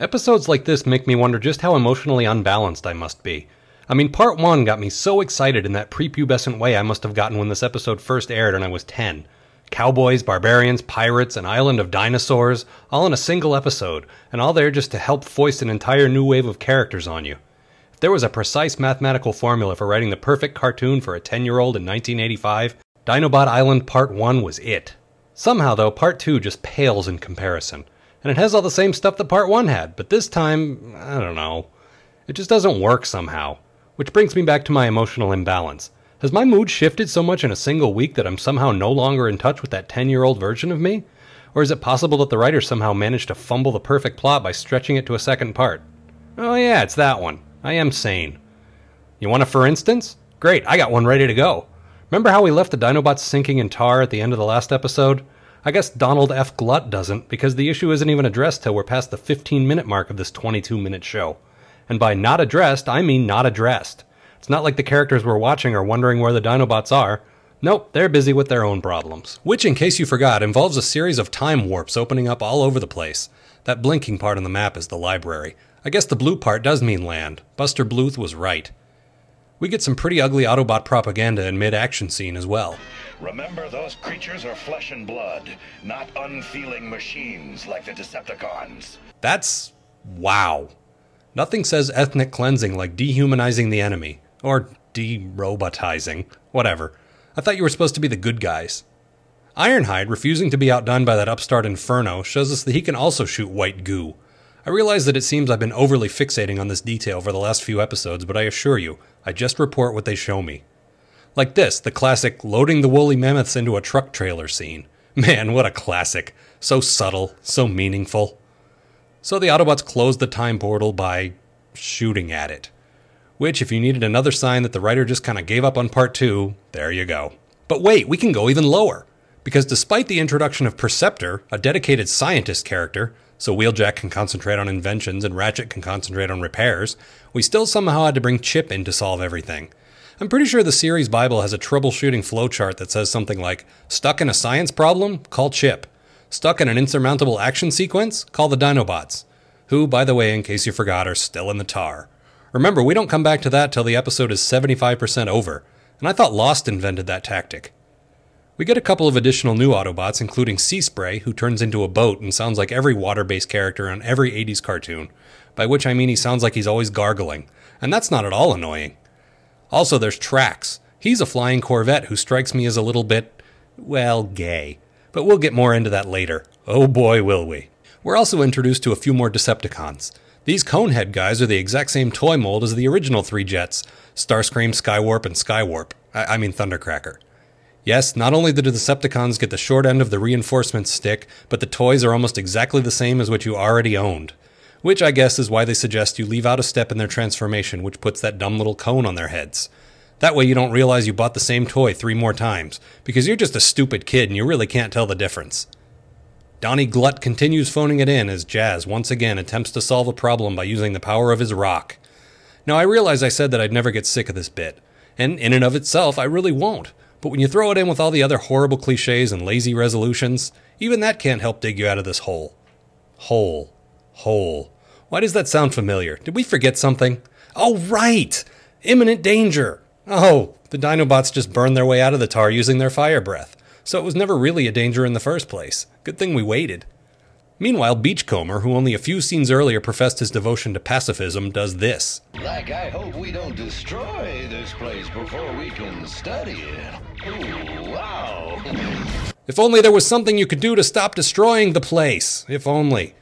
Episodes like this make me wonder just how emotionally unbalanced I must be. I mean, part 1 got me so excited in that prepubescent way I must have gotten when this episode first aired and I was 10. Cowboys, barbarians, pirates, an island of dinosaurs, all in a single episode, and all there just to help foist an entire new wave of characters on you. If there was a precise mathematical formula for writing the perfect cartoon for a 10 year old in 1985, Dinobot Island Part 1 was it. Somehow, though, Part 2 just pales in comparison. And it has all the same stuff that Part 1 had, but this time, I don't know. It just doesn't work somehow. Which brings me back to my emotional imbalance. Has my mood shifted so much in a single week that I'm somehow no longer in touch with that 10 year old version of me? Or is it possible that the writer somehow managed to fumble the perfect plot by stretching it to a second part? Oh, yeah, it's that one. I am sane. You want a for instance? Great, I got one ready to go. Remember how we left the Dinobots sinking in tar at the end of the last episode? I guess Donald F. Glut doesn't, because the issue isn't even addressed till we're past the 15 minute mark of this 22 minute show. And by not addressed, I mean not addressed. It's not like the characters we're watching are wondering where the Dinobots are. Nope, they're busy with their own problems. Which, in case you forgot, involves a series of time warps opening up all over the place. That blinking part on the map is the library. I guess the blue part does mean land. Buster Bluth was right. We get some pretty ugly Autobot propaganda in mid action scene as well. Remember, those creatures are flesh and blood, not unfeeling machines like the Decepticons. That's. wow. Nothing says ethnic cleansing like dehumanizing the enemy. Or de-robotizing. Whatever. I thought you were supposed to be the good guys. Ironhide, refusing to be outdone by that upstart Inferno, shows us that he can also shoot white goo. I realize that it seems I've been overly fixating on this detail for the last few episodes, but I assure you, I just report what they show me. Like this, the classic loading the woolly mammoths into a truck trailer scene. Man, what a classic. So subtle, so meaningful. So the Autobots closed the time portal by shooting at it. Which, if you needed another sign that the writer just kind of gave up on part two, there you go. But wait, we can go even lower. Because despite the introduction of Perceptor, a dedicated scientist character, so Wheeljack can concentrate on inventions and Ratchet can concentrate on repairs, we still somehow had to bring Chip in to solve everything. I'm pretty sure the series Bible has a troubleshooting flowchart that says something like Stuck in a science problem? Call Chip. Stuck in an insurmountable action sequence? Call the Dinobots. Who, by the way, in case you forgot, are still in the tar. Remember, we don't come back to that till the episode is 75% over, and I thought Lost invented that tactic. We get a couple of additional new Autobots, including Sea Spray, who turns into a boat and sounds like every water based character on every 80s cartoon, by which I mean he sounds like he's always gargling, and that's not at all annoying. Also, there's Tracks. He's a flying Corvette who strikes me as a little bit, well, gay. But we'll get more into that later. Oh boy, will we. We're also introduced to a few more Decepticons. These Conehead guys are the exact same toy mold as the original three jets Starscream, Skywarp, and Skywarp. I, I mean, Thundercracker. Yes, not only do the Decepticons get the short end of the reinforcement stick, but the toys are almost exactly the same as what you already owned. Which I guess is why they suggest you leave out a step in their transformation, which puts that dumb little cone on their heads. That way you don't realize you bought the same toy three more times, because you're just a stupid kid and you really can't tell the difference. Donnie Glut continues phoning it in as Jazz once again attempts to solve a problem by using the power of his rock. Now, I realize I said that I'd never get sick of this bit, and in and of itself, I really won't. But when you throw it in with all the other horrible cliches and lazy resolutions, even that can't help dig you out of this hole. Hole. Hole. Why does that sound familiar? Did we forget something? Oh, right! Imminent danger! Oh, the Dinobots just burned their way out of the tar using their fire breath, so it was never really a danger in the first place. Good thing we waited. Meanwhile, Beachcomber, who only a few scenes earlier professed his devotion to pacifism, does this. Like, I hope we don't destroy this place before we can study it. Ooh, wow. If only there was something you could do to stop destroying the place. If only.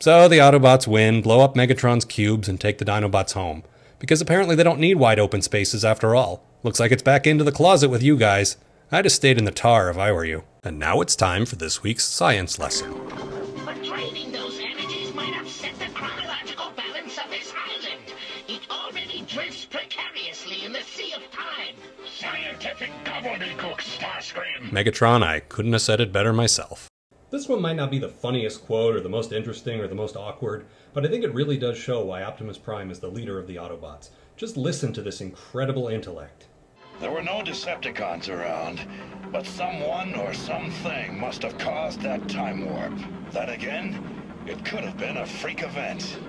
So the Autobots win, blow up Megatron's cubes, and take the Dinobots home. Because apparently they don't need wide open spaces after all. Looks like it's back into the closet with you guys. I'd have stayed in the tar if I were you. And now it's time for this week's science lesson. But draining those energies might upset the chronological balance of this island. It already drifts precariously in the sea of time. Scientific gobbledygook, Starscream. Megatron, I couldn't have said it better myself. This one might not be the funniest quote or the most interesting or the most awkward, but I think it really does show why Optimus Prime is the leader of the Autobots. Just listen to this incredible intellect. There were no Decepticons around, but someone or something must have caused that time warp. Then again, It could have been a freak event.